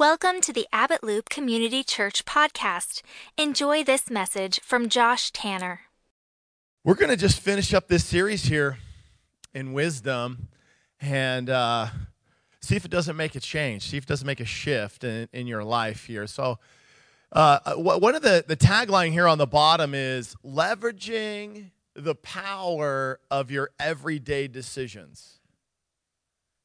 Welcome to the Abbott Loop Community Church podcast. Enjoy this message from Josh Tanner. We're going to just finish up this series here in wisdom and uh, see if it doesn't make a change, see if it doesn't make a shift in, in your life here. So, uh, one of the, the tagline here on the bottom is leveraging the power of your everyday decisions.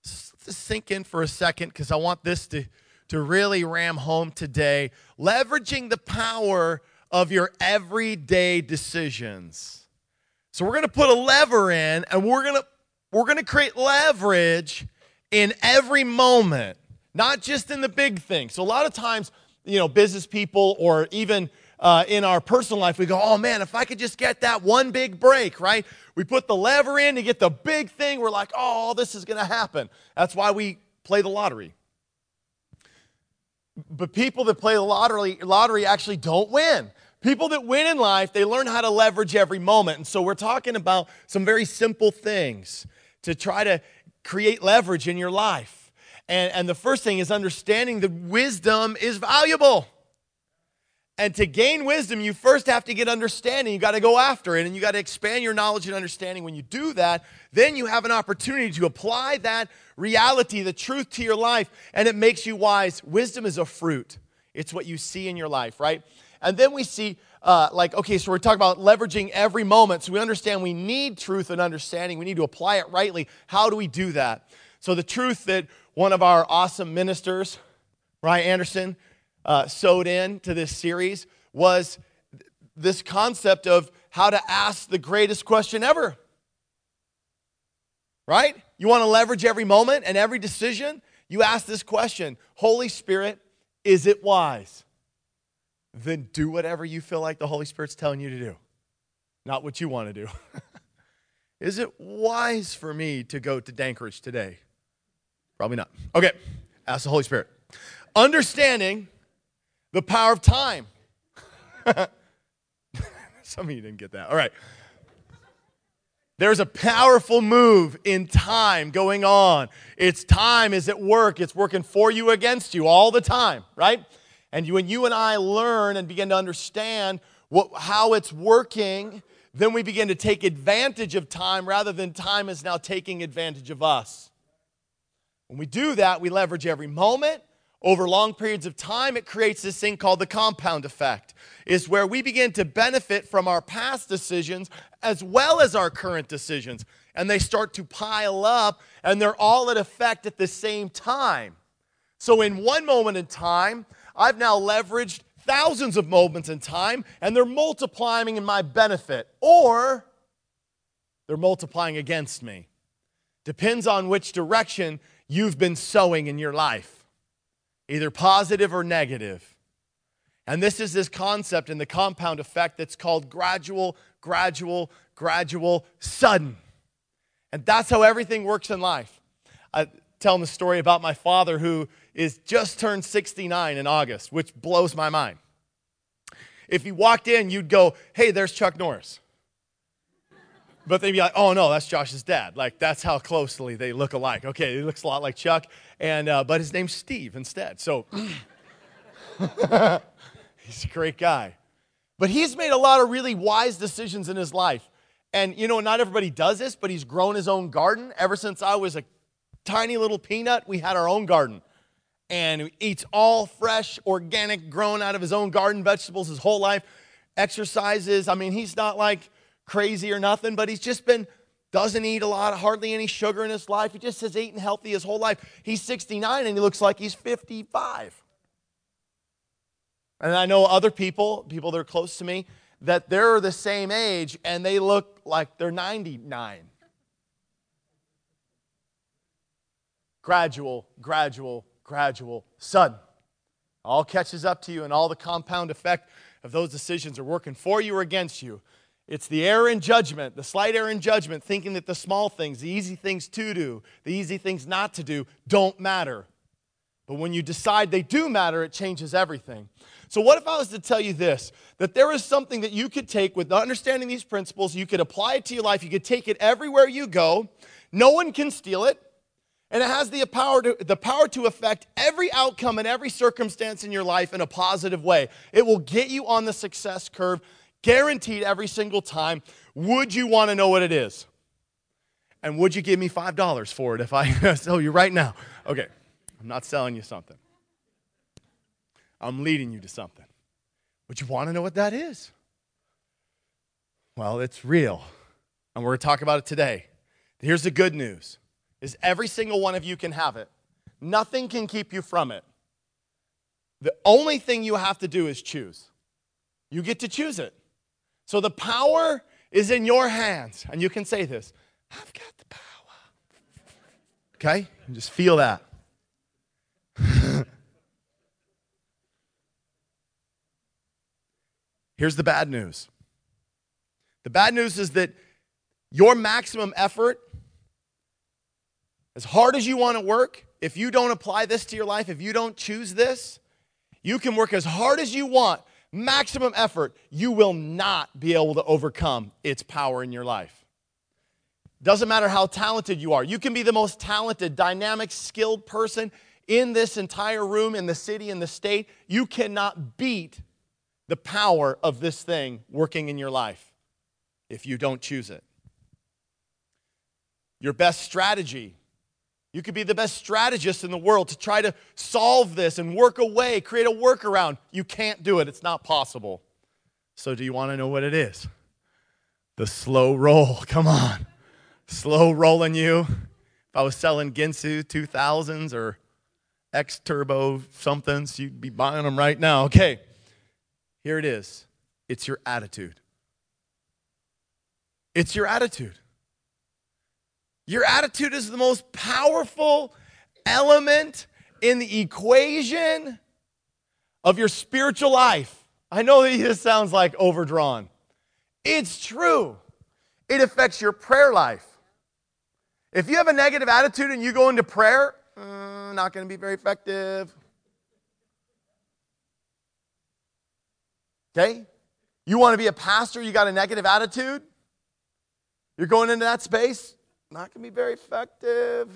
Just sink in for a second because I want this to, to really ram home today. Leveraging the power of your everyday decisions. So we're going to put a lever in and we're going to we're going to create leverage in every moment, not just in the big things. So a lot of times you know, business people or even uh, in our personal life, we go, oh man, if I could just get that one big break, right? We put the lever in to get the big thing. We're like, oh, this is going to happen. That's why we play the lottery. But people that play the lottery, lottery actually don't win. People that win in life, they learn how to leverage every moment. And so we're talking about some very simple things to try to create leverage in your life. And, and the first thing is understanding that wisdom is valuable. And to gain wisdom, you first have to get understanding. You got to go after it and you got to expand your knowledge and understanding. When you do that, then you have an opportunity to apply that reality, the truth to your life, and it makes you wise. Wisdom is a fruit, it's what you see in your life, right? And then we see, uh, like, okay, so we're talking about leveraging every moment. So we understand we need truth and understanding. We need to apply it rightly. How do we do that? So the truth that one of our awesome ministers, Ryan Anderson, uh, sewed in to this series was this concept of how to ask the greatest question ever. Right? You want to leverage every moment and every decision? You ask this question Holy Spirit, is it wise? Then do whatever you feel like the Holy Spirit's telling you to do, not what you want to do. is it wise for me to go to Dankeridge today? Probably not. Okay, ask the Holy Spirit. Understanding the power of time. Some of you didn't get that. All right. There's a powerful move in time going on. It's time is at work. It's working for you against you all the time, right? And when you and I learn and begin to understand what, how it's working, then we begin to take advantage of time rather than time is now taking advantage of us. When we do that, we leverage every moment. Over long periods of time, it creates this thing called the compound effect, is where we begin to benefit from our past decisions as well as our current decisions. And they start to pile up, and they're all at effect at the same time. So, in one moment in time, I've now leveraged thousands of moments in time, and they're multiplying in my benefit, or they're multiplying against me. Depends on which direction you've been sowing in your life, either positive or negative. And this is this concept in the compound effect that's called gradual, gradual, gradual, sudden. And that's how everything works in life. I tell the story about my father who is just turned 69 in August, which blows my mind. If he walked in, you'd go, hey, there's Chuck Norris. But they'd be like, oh no, that's Josh's dad. Like that's how closely they look alike. Okay, he looks a lot like Chuck, and uh, but his name's Steve instead. So he's a great guy. But he's made a lot of really wise decisions in his life. And you know, not everybody does this, but he's grown his own garden. Ever since I was a tiny little peanut, we had our own garden. And he eats all fresh, organic, grown out of his own garden vegetables his whole life. Exercises. I mean, he's not like crazy or nothing, but he's just been, doesn't eat a lot, hardly any sugar in his life. He just has eaten healthy his whole life. He's 69 and he looks like he's 55. And I know other people, people that are close to me, that they're the same age and they look like they're 99. Gradual, gradual, gradual, sudden. All catches up to you, and all the compound effect of those decisions are working for you or against you. It's the error in judgment, the slight error in judgment, thinking that the small things, the easy things to do, the easy things not to do, don't matter. But when you decide they do matter, it changes everything. So, what if I was to tell you this that there is something that you could take with understanding these principles, you could apply it to your life, you could take it everywhere you go, no one can steal it, And it has the power, to, the power to affect every outcome and every circumstance in your life in a positive way. It will get you on the success curve, guaranteed every single time. Would you want to know what it is? And would you give me $5 for it if I sell you right now? Okay, I'm not selling you something. I'm leading you to something. Would you want to know what that is? Well, it's real. And we're going to talk about it today. Here's the good news is every single one of you can have it. Nothing can keep you from it. The only thing you have to do is choose. You get to choose it. So the power is in your hands. And you can say this I've got the power. Okay? Just feel that. Here's the bad news the bad news is that your maximum effort, as hard as you want to work, if you don't apply this to your life, if you don't choose this, you can work as hard as you want, maximum effort, you will not be able to overcome its power in your life. Doesn't matter how talented you are. You can be the most talented, dynamic, skilled person in this entire room, in the city, in the state. You cannot beat the power of this thing working in your life if you don't choose it. Your best strategy. You could be the best strategist in the world to try to solve this and work a way, create a workaround. You can't do it, it's not possible. So, do you want to know what it is? The slow roll. Come on. Slow rolling you. If I was selling Ginsu 2000s or X Turbo somethings, you'd be buying them right now. Okay. Here it is it's your attitude. It's your attitude. Your attitude is the most powerful element in the equation of your spiritual life. I know that this sounds like overdrawn. It's true. It affects your prayer life. If you have a negative attitude and you go into prayer, uh, not going to be very effective. Okay? You want to be a pastor, you got a negative attitude, you're going into that space, not going to be very effective.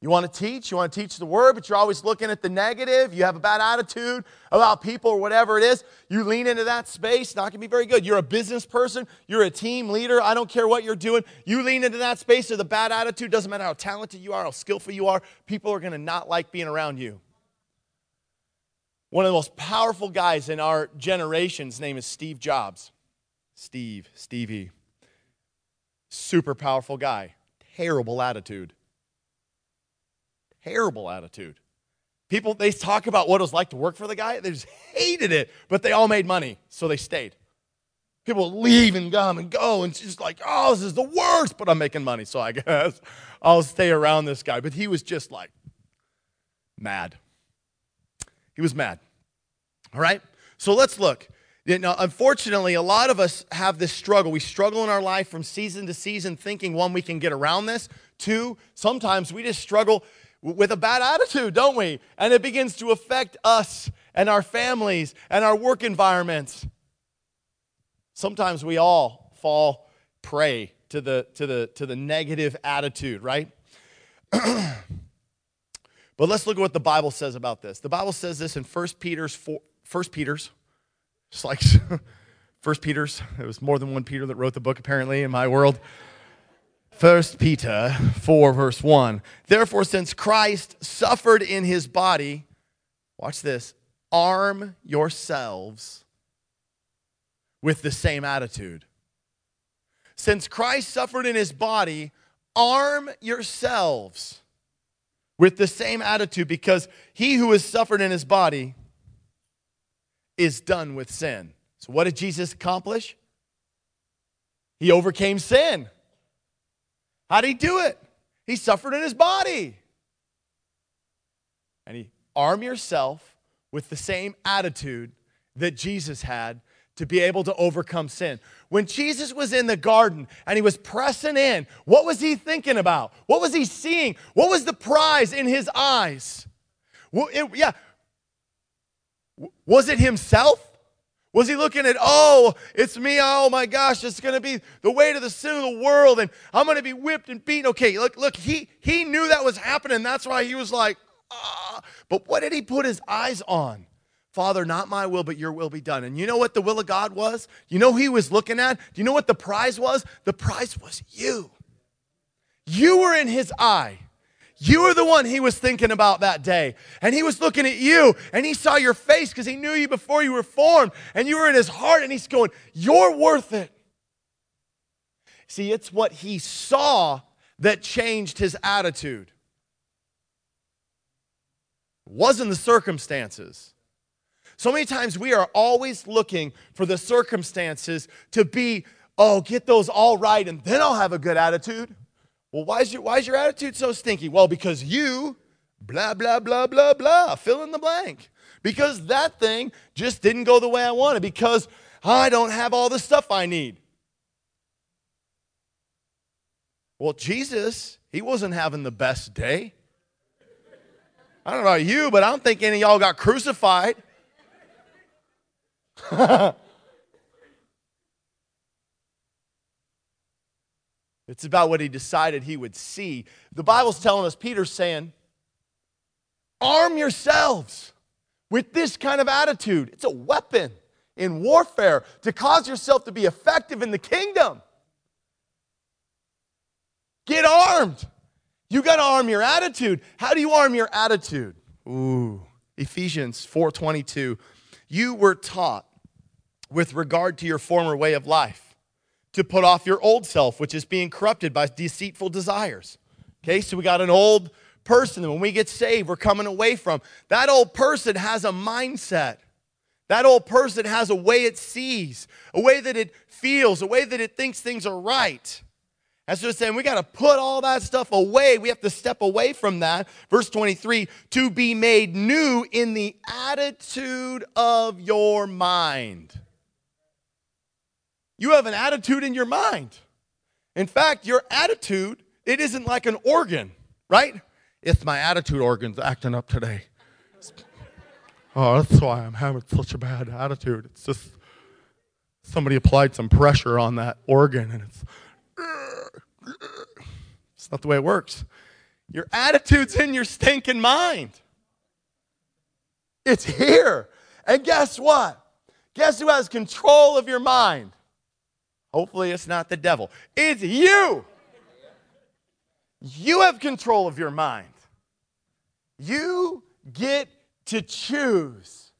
You want to teach, you want to teach the word, but you're always looking at the negative. You have a bad attitude about people or whatever it is. You lean into that space, not going to be very good. You're a business person, you're a team leader. I don't care what you're doing. You lean into that space with the bad attitude, doesn't matter how talented you are, how skillful you are, people are going to not like being around you. One of the most powerful guys in our generation's name is Steve Jobs. Steve, Stevie. Super powerful guy. Terrible attitude. Terrible attitude. People, they talk about what it was like to work for the guy. They just hated it, but they all made money, so they stayed. People leave and come and go, and it's just like, oh, this is the worst, but I'm making money, so I guess I'll stay around this guy. But he was just like mad. He was mad. All right? So let's look. Now, unfortunately, a lot of us have this struggle. We struggle in our life from season to season thinking, one, we can get around this. Two, sometimes we just struggle with a bad attitude, don't we? And it begins to affect us and our families and our work environments. Sometimes we all fall prey to the, to the, to the negative attitude, right? But let's look at what the Bible says about this. The Bible says this in 1 Peter's 4, 1 Peter's, just like First Peter's. It was more than one Peter that wrote the book, apparently, in my world. First Peter 4, verse 1. Therefore, since Christ suffered in his body, watch this, arm yourselves with the same attitude. Since Christ suffered in his body, arm yourselves with the same attitude because he who has suffered in his body is done with sin. So, what did Jesus accomplish? He overcame sin. How did he do it? He suffered in his body. And he arm yourself with the same attitude that Jesus had to be able to overcome sin. When Jesus was in the garden and he was pressing in, what was he thinking about? What was he seeing? What was the prize in his eyes? Well, it, yeah. Was it himself? Was he looking at, oh, it's me, oh my gosh, it's gonna be the weight of the sin of the world, and I'm gonna be whipped and beaten. Okay, look, look, he he knew that was happening. That's why he was like, ah. But what did he put his eyes on? Father, not my will, but your will be done. And you know what the will of God was? You know he was looking at? Do you know what the prize was? The prize was you. You were in his eye. You were the one he was thinking about that day. And he was looking at you and he saw your face because he knew you before you were formed and you were in his heart and he's going, You're worth it. See, it's what he saw that changed his attitude. It wasn't the circumstances. So many times we are always looking for the circumstances to be, oh, get those all right and then I'll have a good attitude. Well, why is your, why is your attitude so stinky? Well, because you, blah, blah, blah, blah, blah, fill in the blank. Because that thing just didn't go the way I wanted. Because I don't have all the stuff I need. Well, Jesus, he wasn't having the best day. I don't know about you, but I don't think any of y'all got crucified. it's about what he decided he would see. The Bible's telling us, Peter's saying, arm yourselves with this kind of attitude. It's a weapon in warfare to cause yourself to be effective in the kingdom. Get armed. You got to arm your attitude. How do you arm your attitude? Ooh, Ephesians 4:22. You were taught with regard to your former way of life, to put off your old self, which is being corrupted by deceitful desires. Okay, so we got an old person when we get saved, we're coming away from. That old person has a mindset. That old person has a way it sees, a way that it feels, a way that it thinks things are right. That's just saying we got to put all that stuff away. We have to step away from that. Verse 23 to be made new in the attitude of your mind. You have an attitude in your mind. In fact, your attitude, it isn't like an organ, right? It's my attitude organ's acting up today. Oh, that's why I'm having such a bad attitude. It's just somebody applied some pressure on that organ and it's it's not the way it works. Your attitude's in your stinking mind. It's here. And guess what? Guess who has control of your mind? Hopefully, it's not the devil. It's you. You have control of your mind. You get to choose.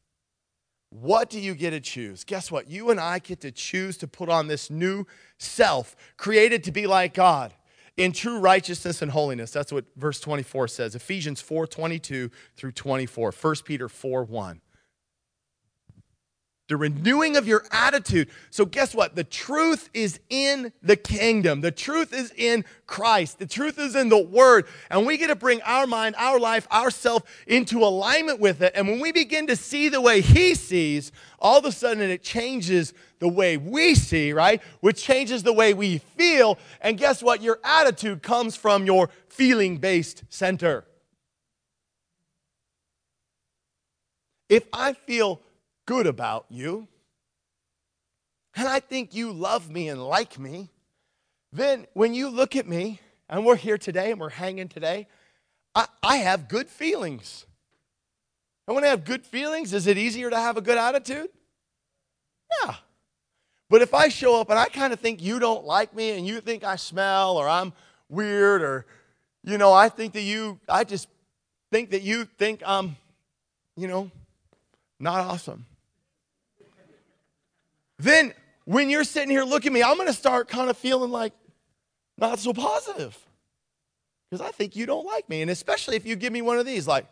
What do you get to choose? Guess what? You and I get to choose to put on this new self, created to be like God in true righteousness and holiness. That's what verse 24 says. Ephesians 4 22 through 24. 1 Peter 4 1 the renewing of your attitude. So, guess what? The truth is in the kingdom. The truth is in Christ. The truth is in the Word. And we get to bring our mind, our life, ourself into alignment with it. And when we begin to see the way He sees, all of a sudden it changes the way we see, right? Which changes the way we feel. And guess what? Your attitude comes from your feeling based center. If I feel good about you, and I think you love me and like me, then when you look at me, and we're here today and we're hanging today, I, I have good feelings. And when I have good feelings, is it easier to have a good attitude? Yeah. But if I show up and I kind of think you don't like me and you think I smell or I'm weird or, you know, I think that you, I just think that you think I'm, you know, not awesome then when you're sitting here looking at me, I'm going to start kind of feeling like not so positive because I think you don't like me. And especially if you give me one of these, like,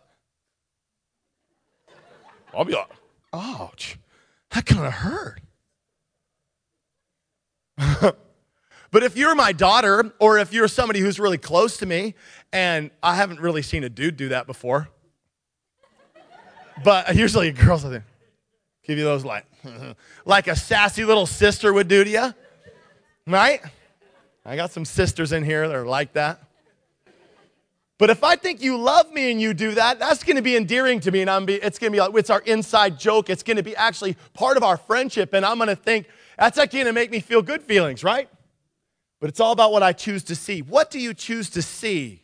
I'll be like, ouch, that kind of hurt. but if you're my daughter, or if you're somebody who's really close to me, and I haven't really seen a dude do that before, but usually girls, I think, give you those like, like a sassy little sister would do to you. Right? I got some sisters in here that are like that. But if I think you love me and you do that, that's going to be endearing to me, and I'm be, it's going to be like it's our inside joke. It's going to be actually part of our friendship, and I'm going to think that's actually going to make me feel good feelings, right? But it's all about what I choose to see. What do you choose to see?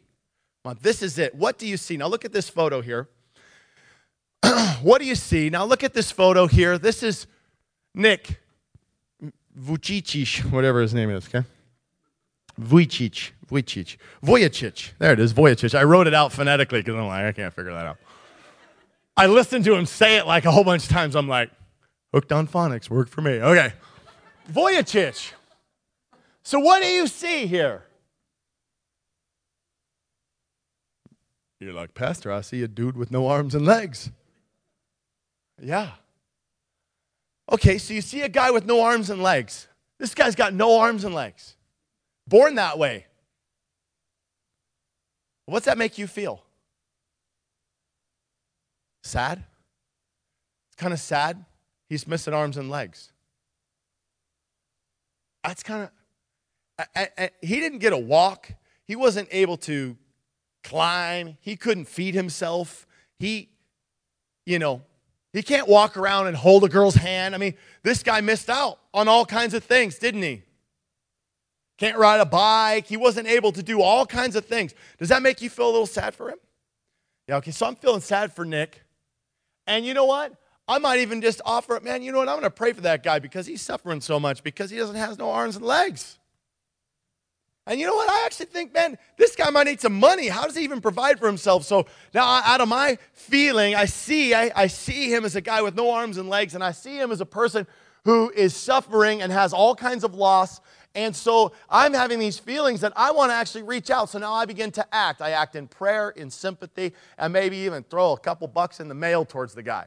This is it. What do you see? Now look at this photo here. what do you see? Now look at this photo here. This is Nick Vucic, whatever his name is, okay? Vujicic, Vujicic, Vujicic. There it is, Vujicic. I wrote it out phonetically because I'm like, I can't figure that out. I listened to him say it like a whole bunch of times. I'm like, hooked on phonics, worked for me. Okay. Vujicic. So what do you see here? You're like, Pastor, I see a dude with no arms and legs. Yeah. Okay, so you see a guy with no arms and legs. This guy's got no arms and legs. Born that way. What's that make you feel? Sad? It's kind of sad. He's missing arms and legs. That's kind of, he didn't get a walk. He wasn't able to climb. He couldn't feed himself. He, you know, he can't walk around and hold a girl's hand. I mean, this guy missed out on all kinds of things, didn't he? Can't ride a bike. He wasn't able to do all kinds of things. Does that make you feel a little sad for him? Yeah, okay, so I'm feeling sad for Nick. And you know what? I might even just offer it, man, you know what? I'm going to pray for that guy because he's suffering so much because he doesn't have no arms and legs. And you know what? I actually think, man, this guy might need some money. How does he even provide for himself? So now, out of my feeling, I see, I, I see him as a guy with no arms and legs, and I see him as a person who is suffering and has all kinds of loss. And so I'm having these feelings that I want to actually reach out. So now I begin to act. I act in prayer, in sympathy, and maybe even throw a couple bucks in the mail towards the guy.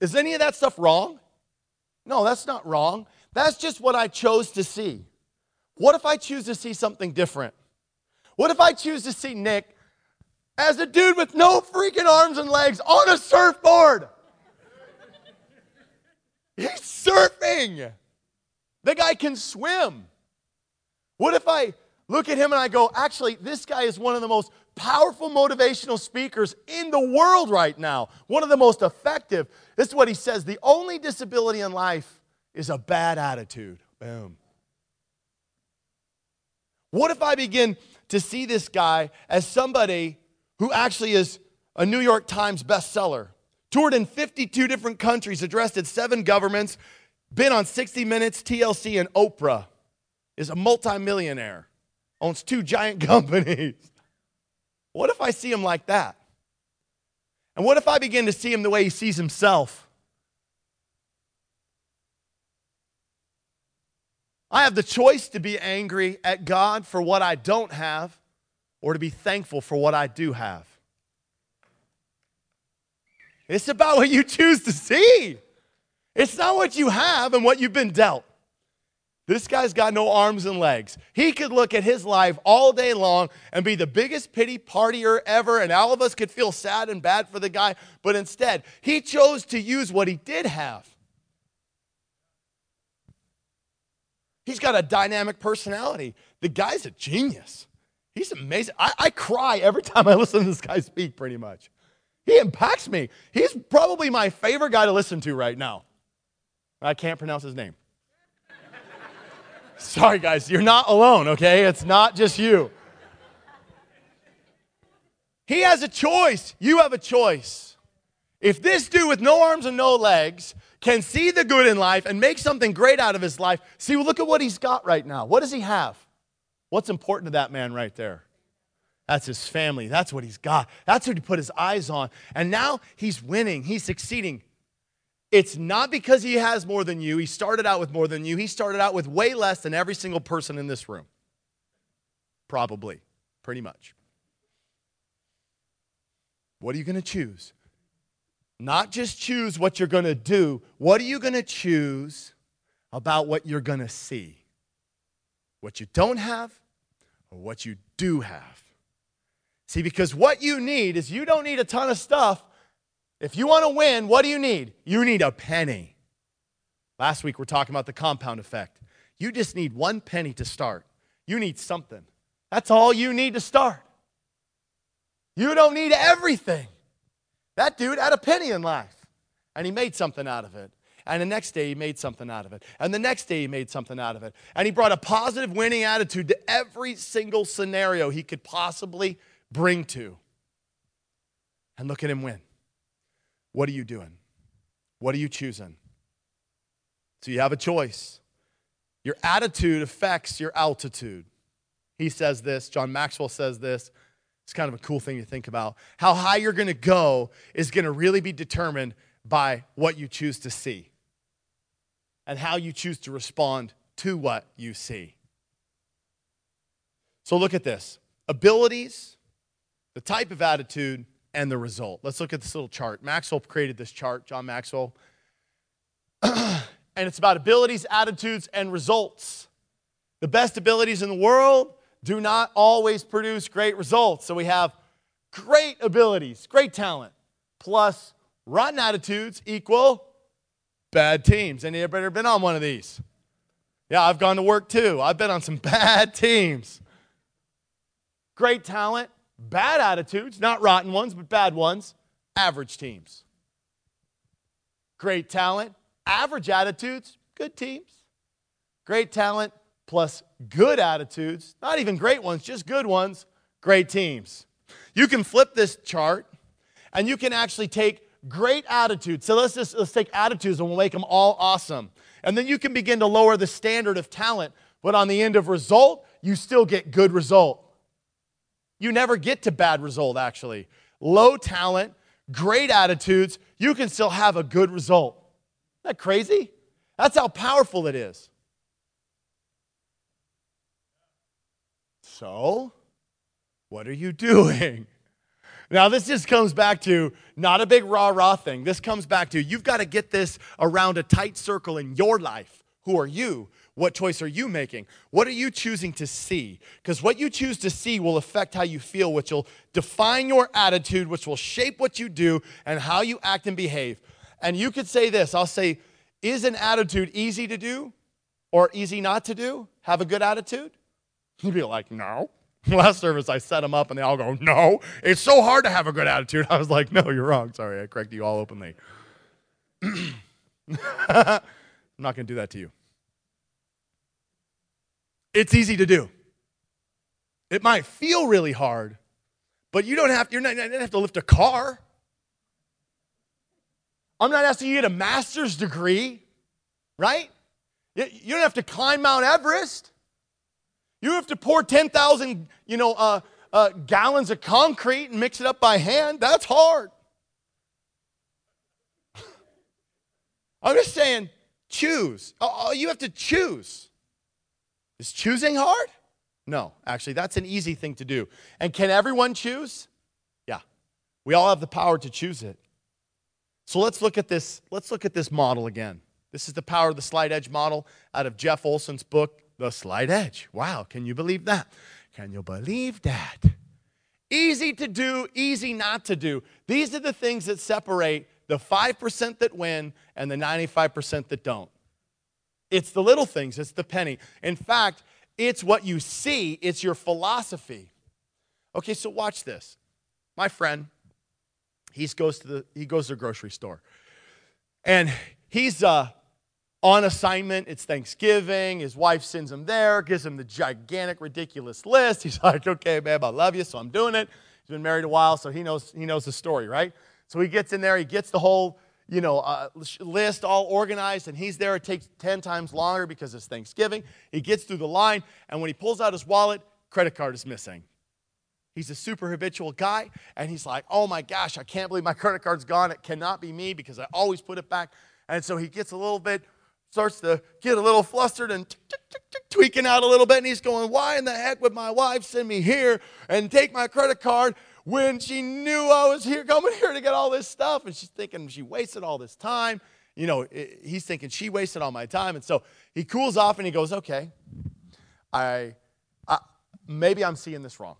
Is any of that stuff wrong? No, that's not wrong. That's just what I chose to see. What if I choose to see something different? What if I choose to see Nick as a dude with no freaking arms and legs on a surfboard? He's surfing. The guy can swim. What if I look at him and I go, actually, this guy is one of the most powerful motivational speakers in the world right now, one of the most effective. This is what he says the only disability in life is a bad attitude. Boom. What if I begin to see this guy as somebody who actually is a New York Times bestseller, toured in 52 different countries, addressed at seven governments, been on 60 Minutes, TLC, and Oprah, is a multimillionaire, owns two giant companies. What if I see him like that? And what if I begin to see him the way he sees himself? I have the choice to be angry at God for what I don't have or to be thankful for what I do have. It's about what you choose to see. It's not what you have and what you've been dealt. This guy's got no arms and legs. He could look at his life all day long and be the biggest pity partier ever, and all of us could feel sad and bad for the guy. But instead, he chose to use what he did have He's got a dynamic personality. The guy's a genius. He's amazing. I, I, cry every time I listen to this guy speak, pretty much. He impacts me. He's probably my favorite guy to listen to right now. I can't pronounce his name. Sorry, guys, you're not alone, okay? It's not just you. He has a choice. You have a choice. If this dude with no arms and no legs can see the good in life and make something great out of his life, see, look at what he's got right now. What does he have? What's important to that man right there? That's his family. That's what he's got. That's what he put his eyes on. And now he's winning, he's succeeding. It's not because he has more than you. He started out with more than you. He started out with way less than every single person in this room. Probably, pretty much. What are you going to choose? Not just choose what you're going to do, what are you going to choose about what you're going to see? What you don't have or what you do have? See, because what you need is you don't need a ton of stuff. If you want to win, what do you need? You need a penny. Last week we're talking about the compound effect. You just need one penny to start. You need something. That's all you need to start. You don't need everything. That dude had a penny in life, and he made something out of it. And the next day, he made something out of it. And the next day, he made something out of it. And he brought a positive winning attitude to every single scenario he could possibly bring to. And look at him win. What are you doing? What are you choosing? So you have a choice. Your attitude affects your altitude. He says this, John Maxwell says this. It's kind of a cool thing to think about. How high you're going to go is going to really be determined by what you choose to see and how you choose to respond to what you see. So look at this abilities, the type of attitude, and the result. Let's look at this little chart. Maxwell created this chart, John Maxwell. and it's about abilities, attitudes, and results. The best abilities in the world do not always produce great results. So we have great abilities, great talent, plus rotten attitudes equal bad teams. Anybody ever been on one of these? Yeah, I've gone to work too. I've been on some bad teams. Great talent, bad attitudes, not rotten ones, but bad ones, average teams. Great talent, average attitudes, good teams. Great talent plus good attitudes, not even great ones, just good ones, great teams. You can flip this chart and you can actually take great attitudes. So let's just let's take attitudes and we'll make them all awesome. And then you can begin to lower the standard of talent, but on the end of result, you still get good result. You never get to bad result, actually. Low talent, great attitudes, you can still have a good result. Isn't that crazy? That's how powerful it is. So, what are you doing? Now, this just comes back to not a big rah rah thing. This comes back to you've got to get this around a tight circle in your life. Who are you? What choice are you making? What are you choosing to see? Because what you choose to see will affect how you feel, which will define your attitude, which will shape what you do and how you act and behave. And you could say this I'll say, is an attitude easy to do or easy not to do? Have a good attitude? You'd be like, no. Last service, I set them up and they all go, no. It's so hard to have a good attitude. I was like, no, you're wrong. Sorry, I corrected you all openly. I'm not going to do that to you. It's easy to do. It might feel really hard, but you don't have, to, you're not, you don't have to lift a car. I'm not asking you to get a master's degree, right? You don't have to climb Mount Everest. You have to pour 10,000, you know, uh, uh, gallons of concrete and mix it up by hand. That's hard. I'm just saying, choose. Oh, you have to choose. Is choosing hard? No, actually, that's an easy thing to do. And can everyone choose? Yeah. We all have the power to choose it. So let's look at this, let's look at this model again. This is the power of the slight edge model out of Jeff Olson's book, The Slight Edge. Wow, can you believe that? Can you believe that? Easy to do, easy not to do. These are the things that separate the 5% that win and the 95% that don't. It's the little things, it's the penny. In fact, it's what you see, it's your philosophy. Okay, so watch this. My friend, he goes to the he goes to the grocery store. And he's uh, on assignment. It's Thanksgiving. His wife sends him there, gives him the gigantic, ridiculous list. He's like, okay, babe, I love you, so I'm doing it. He's been married a while, so he knows, he knows the story, right? So he gets in there, he gets the whole you know, uh, list all organized, and he's there. It takes 10 times longer because it's Thanksgiving. He gets through the line, and when he pulls out his wallet, credit card is missing. He's a super habitual guy, and he's like, oh my gosh, I can't believe my credit card's gone. It cannot be me because I always put it back. And so he gets a little bit, starts to get a little flustered and tweaking out a little bit, and he's going, why in the heck would my wife send me here and take my credit card when she knew I was here, coming here to get all this stuff. And she's thinking she wasted all this time. You know, he's thinking she wasted all my time. And so he cools off and he goes, okay, I, I maybe I'm seeing this wrong.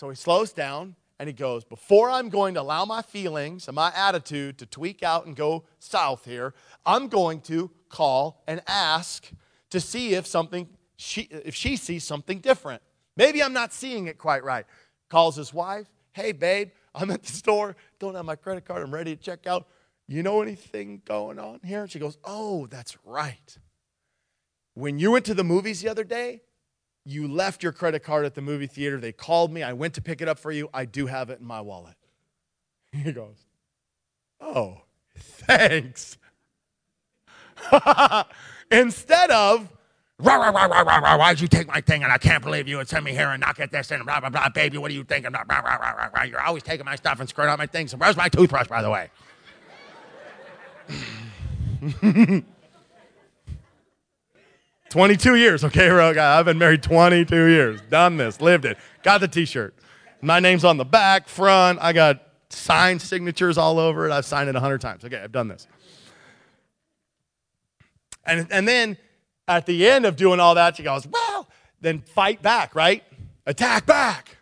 So he slows down and he goes, Before I'm going to allow my feelings and my attitude to tweak out and go south here, I'm going to call and ask to see if something she if she sees something different. Maybe I'm not seeing it quite right. Calls his wife, Hey, babe, I'm at the store, don't have my credit card, I'm ready to check out. You know anything going on here? And she goes, Oh, that's right. When you went to the movies the other day, you left your credit card at the movie theater. They called me. I went to pick it up for you. I do have it in my wallet. He goes, Oh, thanks. Instead of, rah, rah, rah, rah, rah, rah, why'd you take my thing and I can't believe you and send me here and not get this and blah, blah, blah, baby, what are you thinking? Blah, blah, blah, blah, blah. You're always taking my stuff and screwing up my things. And where's my toothbrush, by the way? 22 years, okay, guy. I've been married 22 years. Done this, lived it. Got the t shirt. My name's on the back, front. I got signed signatures all over it. I've signed it 100 times. Okay, I've done this. And, and then at the end of doing all that, she goes, Well, then fight back, right? Attack back.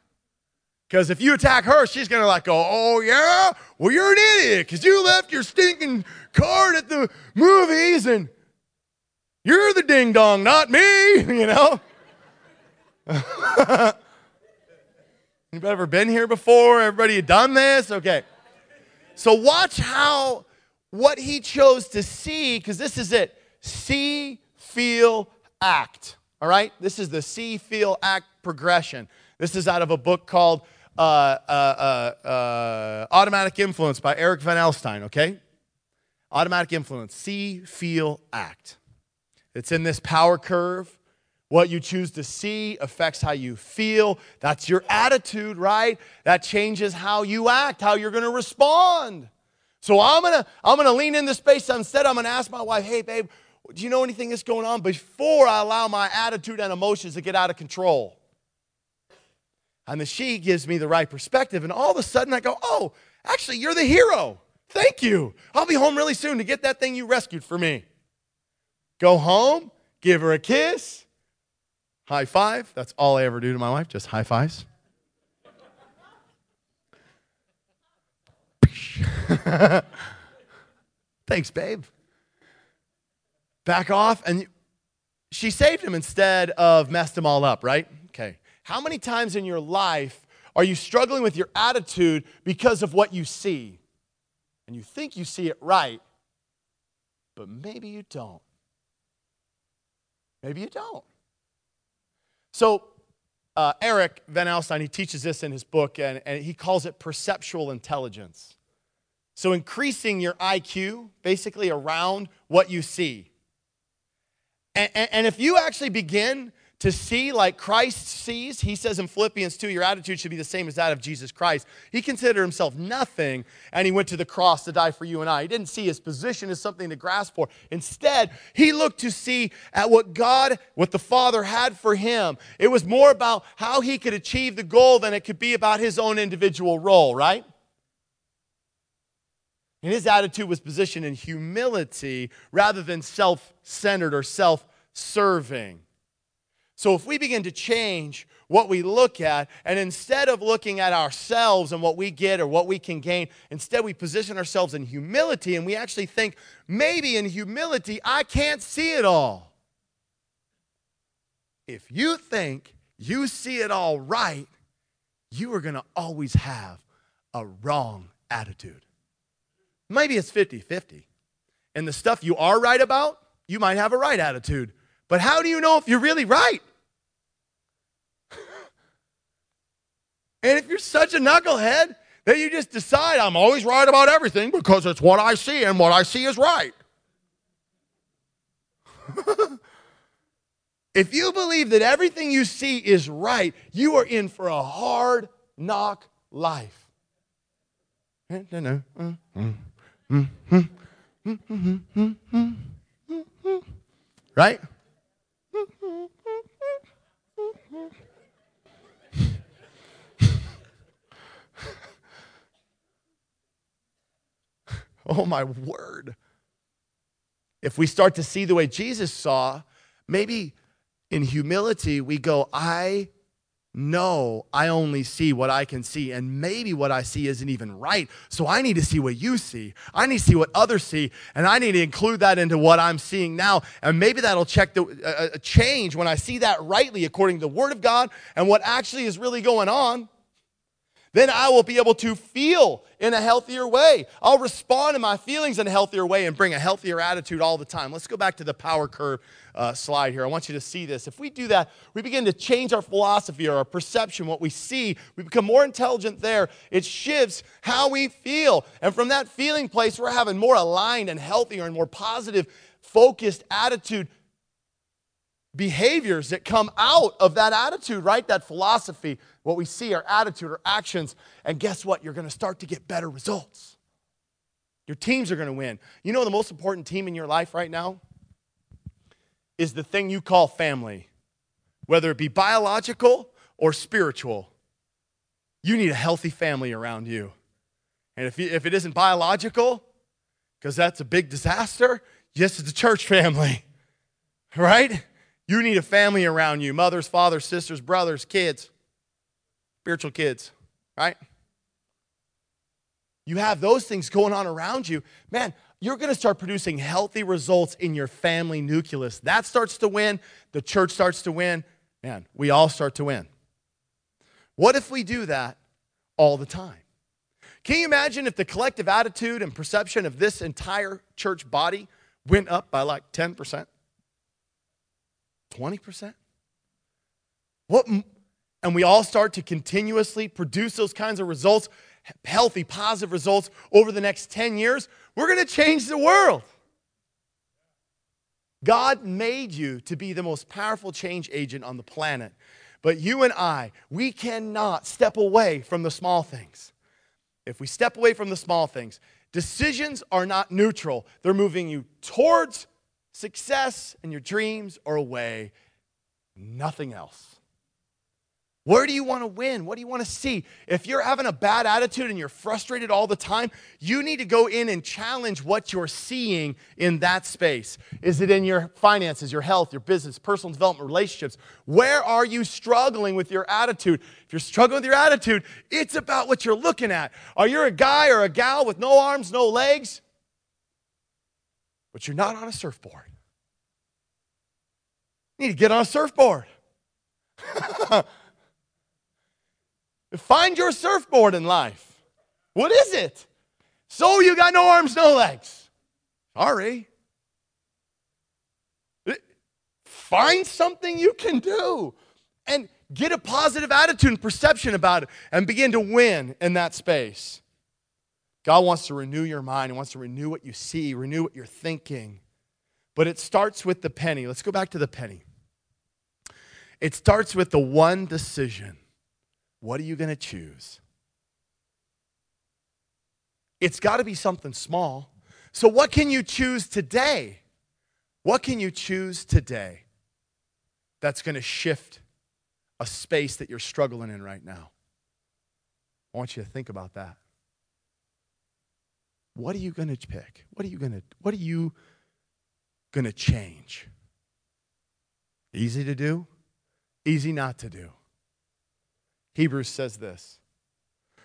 Because if you attack her, she's going to like go, Oh, yeah? Well, you're an idiot because you left your stinking card at the movies and you're the ding dong, not me, you know? You've ever been here before? Everybody done this? Okay. So watch how what he chose to see, because this is it see, feel, act. All right? This is the see, feel, act progression. This is out of a book called uh, uh, uh, uh Automatic Influence by Eric Van Alstyne, okay? Automatic Influence see, feel, act. It's in this power curve. What you choose to see affects how you feel. That's your attitude, right? That changes how you act, how you're going to respond. So I'm going to I'm going to lean into space instead I'm going to ask my wife, "Hey babe, do you know anything that's going on before I allow my attitude and emotions to get out of control?" And then she gives me the right perspective and all of a sudden I go, "Oh, actually you're the hero. Thank you. I'll be home really soon to get that thing you rescued for me." Go home, give her a kiss, high five. That's all I ever do to my wife, just high fives. Thanks, babe. Back off, and she saved him instead of messed him all up, right? Okay. How many times in your life are you struggling with your attitude because of what you see? And you think you see it right, but maybe you don't. Maybe you don't. So, uh, Eric Van Alstyne, he teaches this in his book, and, and he calls it perceptual intelligence. So, increasing your IQ basically around what you see. And, and, and if you actually begin to see like Christ sees. He says in Philippians 2, your attitude should be the same as that of Jesus Christ. He considered himself nothing and he went to the cross to die for you and I. He didn't see his position as something to grasp for. Instead, he looked to see at what God, what the Father had for him. It was more about how he could achieve the goal than it could be about his own individual role, right? And his attitude was positioned in humility rather than self centered or self serving. So if we begin to change what we look at, and instead of looking at ourselves and what we get or what we can gain, instead we position ourselves in humility and we actually think, maybe in humility, I can't see it all. If you think you see it all right, you are going to always have a wrong attitude. Maybe it's 50 50. And the stuff you are right about, you might have a right attitude. But how do you know if you're really right? And if you're such a knucklehead that you just decide, I'm always right about everything because it's what I see and what I see is right. if you believe that everything you see is right, you are in for a hard knock life. Right? Oh, my word. If we start to see the way Jesus saw, maybe in humility we go, I know I only see what I can see, and maybe what I see isn't even right. So I need to see what you see. I need to see what others see, and I need to include that into what I'm seeing now. And maybe that'll check the uh, uh change when I see that rightly according to the Word of God and what actually is really going on. Then I will be able to feel in a healthier way. I'll respond to my feelings in a healthier way and bring a healthier attitude all the time. Let's go back to the power curve uh, slide here. I want you to see this. If we do that, we begin to change our philosophy or our perception, what we see. We become more intelligent there. It shifts how we feel. And from that feeling place, we're having more aligned and healthier and more positive, focused attitude behaviors that come out of that attitude, right? That philosophy, what we see, our attitude, our actions. And guess what? You're going to start to get better results. Your teams are going to win. You know, the most important team in your life right now is the thing you call family, whether it be biological or spiritual. You need a healthy family around you. And if, you, if it isn't biological, because that's a big disaster, yes, it's a church family, right? You need a family around you mothers, fathers, sisters, brothers, kids, spiritual kids, right? You have those things going on around you. Man, you're going to start producing healthy results in your family nucleus. That starts to win. The church starts to win. Man, we all start to win. What if we do that all the time? Can you imagine if the collective attitude and perception of this entire church body went up by like 10%? 20%? What, and we all start to continuously produce those kinds of results, healthy, positive results over the next 10 years, we're going to change the world. God made you to be the most powerful change agent on the planet. But you and I, we cannot step away from the small things. If we step away from the small things, decisions are not neutral. They're moving you towards success and your dreams or away, nothing else. Where do you want to win? What do you want to see? If you're having a bad attitude and you're frustrated all the time, you need to go in and challenge what you're seeing in that space. Is it in your finances, your health, your business, personal development, relationships? Where are you struggling with your attitude? If you're struggling with your attitude, it's about what you're looking at. Are you a guy or a gal with no arms, no legs? but you're not on a surfboard. You need to get on a surfboard. Find your surfboard in life. What is it? So you got no arms, no legs. Sorry. Find something you can do and get a positive attitude and perception about it and begin to win in that space. God wants to renew your mind. He wants to renew what you see, renew what you're thinking. But it starts with the penny. Let's go back to the penny. It starts with the one decision. What are you going to choose? It's got to be something small. So, what can you choose today? What can you choose today that's going to shift a space that you're struggling in right now? I want you to think about that. What are you going to pick? What are you going to what are you going to change? Easy to do, easy not to do. Hebrews says this.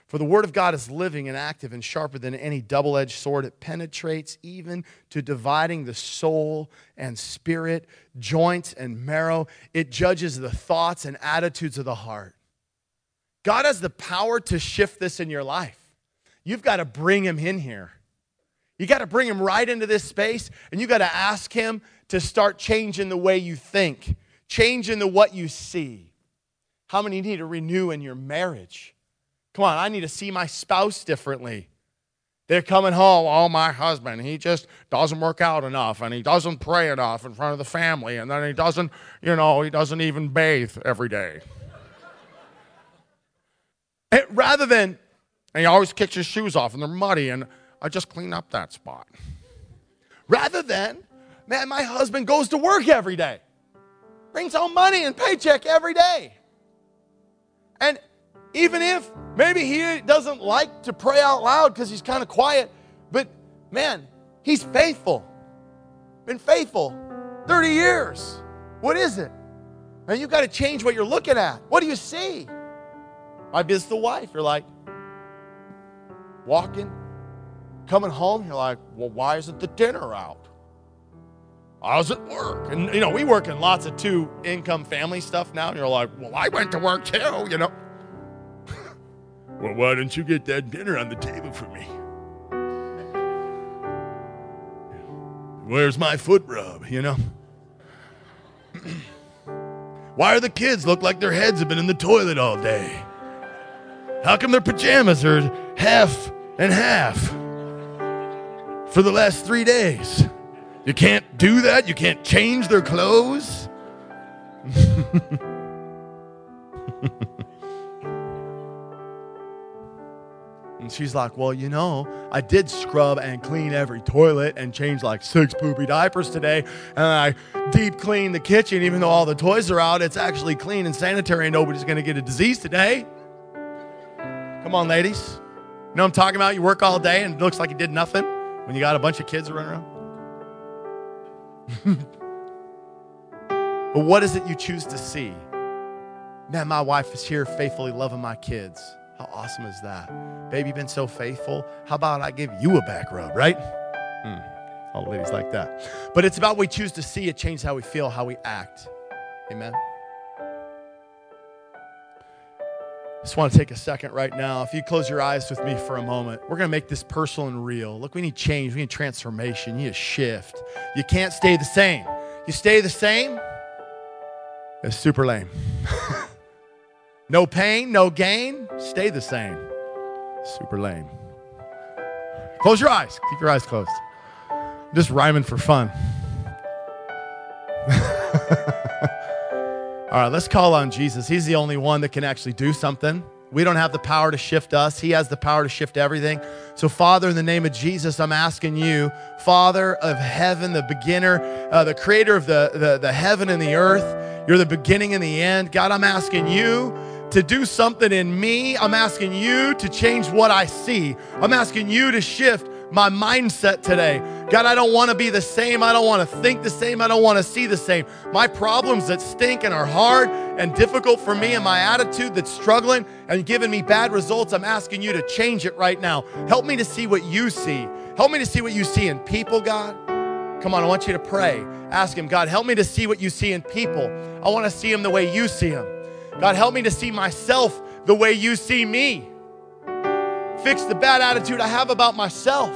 For the word of God is living and active and sharper than any double edged sword. It penetrates even to dividing the soul and spirit, joints and marrow. It judges the thoughts and attitudes of the heart. God has the power to shift this in your life. You've got to bring him in here. You got to bring him right into this space and you got to ask him to start changing the way you think, changing the what you see. How many need to renew in your marriage? Come on, I need to see my spouse differently. They're coming home, oh, my husband, he just doesn't work out enough and he doesn't pray enough in front of the family and then he doesn't, you know, he doesn't even bathe every day. rather than, and he always kicks his shoes off and they're muddy and I just clean up that spot. Rather than, man, my husband goes to work every day, brings home money and paycheck every day. And even if maybe he doesn't like to pray out loud because he's kind of quiet, but man, he's faithful. Been faithful 30 years. What is it? And you got to change what you're looking at. What do you see? Might be it's the wife. You're like walking, coming home, you're like, well, why isn't the dinner out? How's it work? And, you know, we work in lots of two income family stuff now. And you're like, well, I went to work too, you know. Well, why don't you get that dinner on the table for me? Where's my foot rub, you know? Why are the kids look like their heads have been in the toilet all day? How come their pajamas are half and half for the last three days? You can't do that? You can't change their clothes? And she's like, Well, you know, I did scrub and clean every toilet and change like six poopy diapers today. And I deep clean the kitchen, even though all the toys are out. It's actually clean and sanitary, and nobody's going to get a disease today. Come on, ladies. You know I'm talking about? You work all day and it looks like you did nothing when you got a bunch of kids running around. but what is it you choose to see? Man, my wife is here faithfully loving my kids. How awesome is that? Baby, been so faithful. How about I give you a back rub, right? Hmm. All ladies like that. But it's about we choose to see it change how we feel, how we act. Amen. Just want to take a second right now. If you close your eyes with me for a moment, we're going to make this personal and real. Look, we need change. We need transformation. You need a shift. You can't stay the same. You stay the same, it's super lame. No pain, no gain, stay the same. Super lame. Close your eyes. Keep your eyes closed. I'm just rhyming for fun. All right, let's call on Jesus. He's the only one that can actually do something. We don't have the power to shift us. He has the power to shift everything. So, Father, in the name of Jesus, I'm asking you, Father of heaven, the beginner, uh, the creator of the, the, the heaven and the earth, you're the beginning and the end. God, I'm asking you to do something in me. I'm asking you to change what I see. I'm asking you to shift my mindset today. God, I don't want to be the same. I don't want to think the same. I don't want to see the same. My problems that stink and are hard and difficult for me and my attitude that's struggling and giving me bad results, I'm asking you to change it right now. Help me to see what you see. Help me to see what you see in people, God. Come on, I want you to pray. Ask Him, God, help me to see what you see in people. I want to see them the way you see them. God, help me to see myself the way you see me. Fix the bad attitude I have about myself,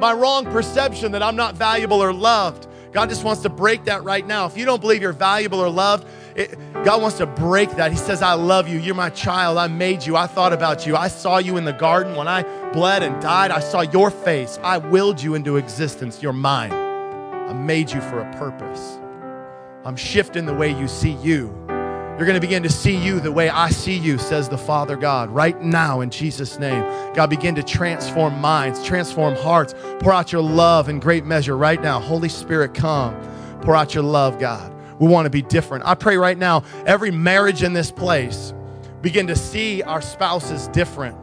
my wrong perception that I'm not valuable or loved. God just wants to break that right now. If you don't believe you're valuable or loved, it, God wants to break that. He says, I love you. You're my child. I made you. I thought about you. I saw you in the garden when I bled and died. I saw your face. I willed you into existence. You're mine. I made you for a purpose. I'm shifting the way you see you. You're going to begin to see you the way I see you, says the Father God, right now in Jesus' name. God, begin to transform minds, transform hearts. Pour out your love in great measure right now. Holy Spirit, come. Pour out your love, God. We want to be different. I pray right now, every marriage in this place, begin to see our spouses different.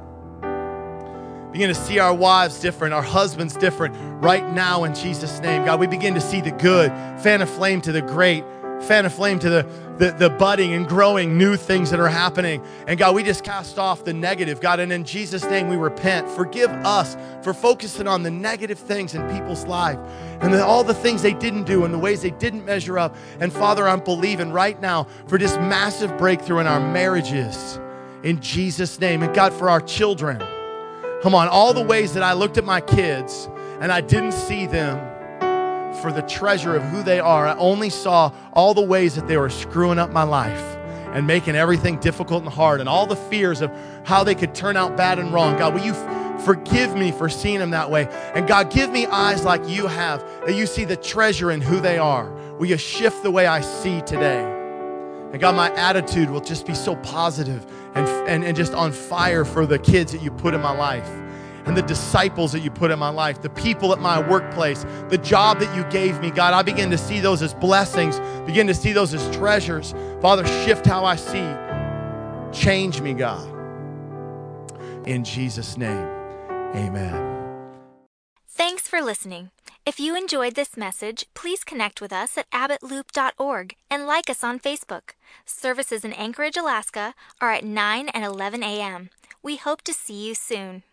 Begin to see our wives different, our husbands different right now in Jesus' name. God, we begin to see the good, fan a flame to the great fan a flame to the, the, the budding and growing new things that are happening. And God, we just cast off the negative, God. And in Jesus' name, we repent. Forgive us for focusing on the negative things in people's life and the, all the things they didn't do and the ways they didn't measure up. And Father, I'm believing right now for this massive breakthrough in our marriages in Jesus' name. And God, for our children. Come on, all the ways that I looked at my kids and I didn't see them for the treasure of who they are. I only saw all the ways that they were screwing up my life and making everything difficult and hard and all the fears of how they could turn out bad and wrong. God, will you f- forgive me for seeing them that way? And God, give me eyes like you have, that you see the treasure in who they are. Will you shift the way I see today? And God, my attitude will just be so positive and, and, and just on fire for the kids that you put in my life and the disciples that you put in my life, the people at my workplace, the job that you gave me. God, I begin to see those as blessings, begin to see those as treasures. Father, shift how I see. Change me, God. In Jesus' name, amen. Thanks for listening. If you enjoyed this message, please connect with us at abbottloop.org and like us on Facebook. Services in Anchorage, Alaska are at 9 and 11 a.m. We hope to see you soon.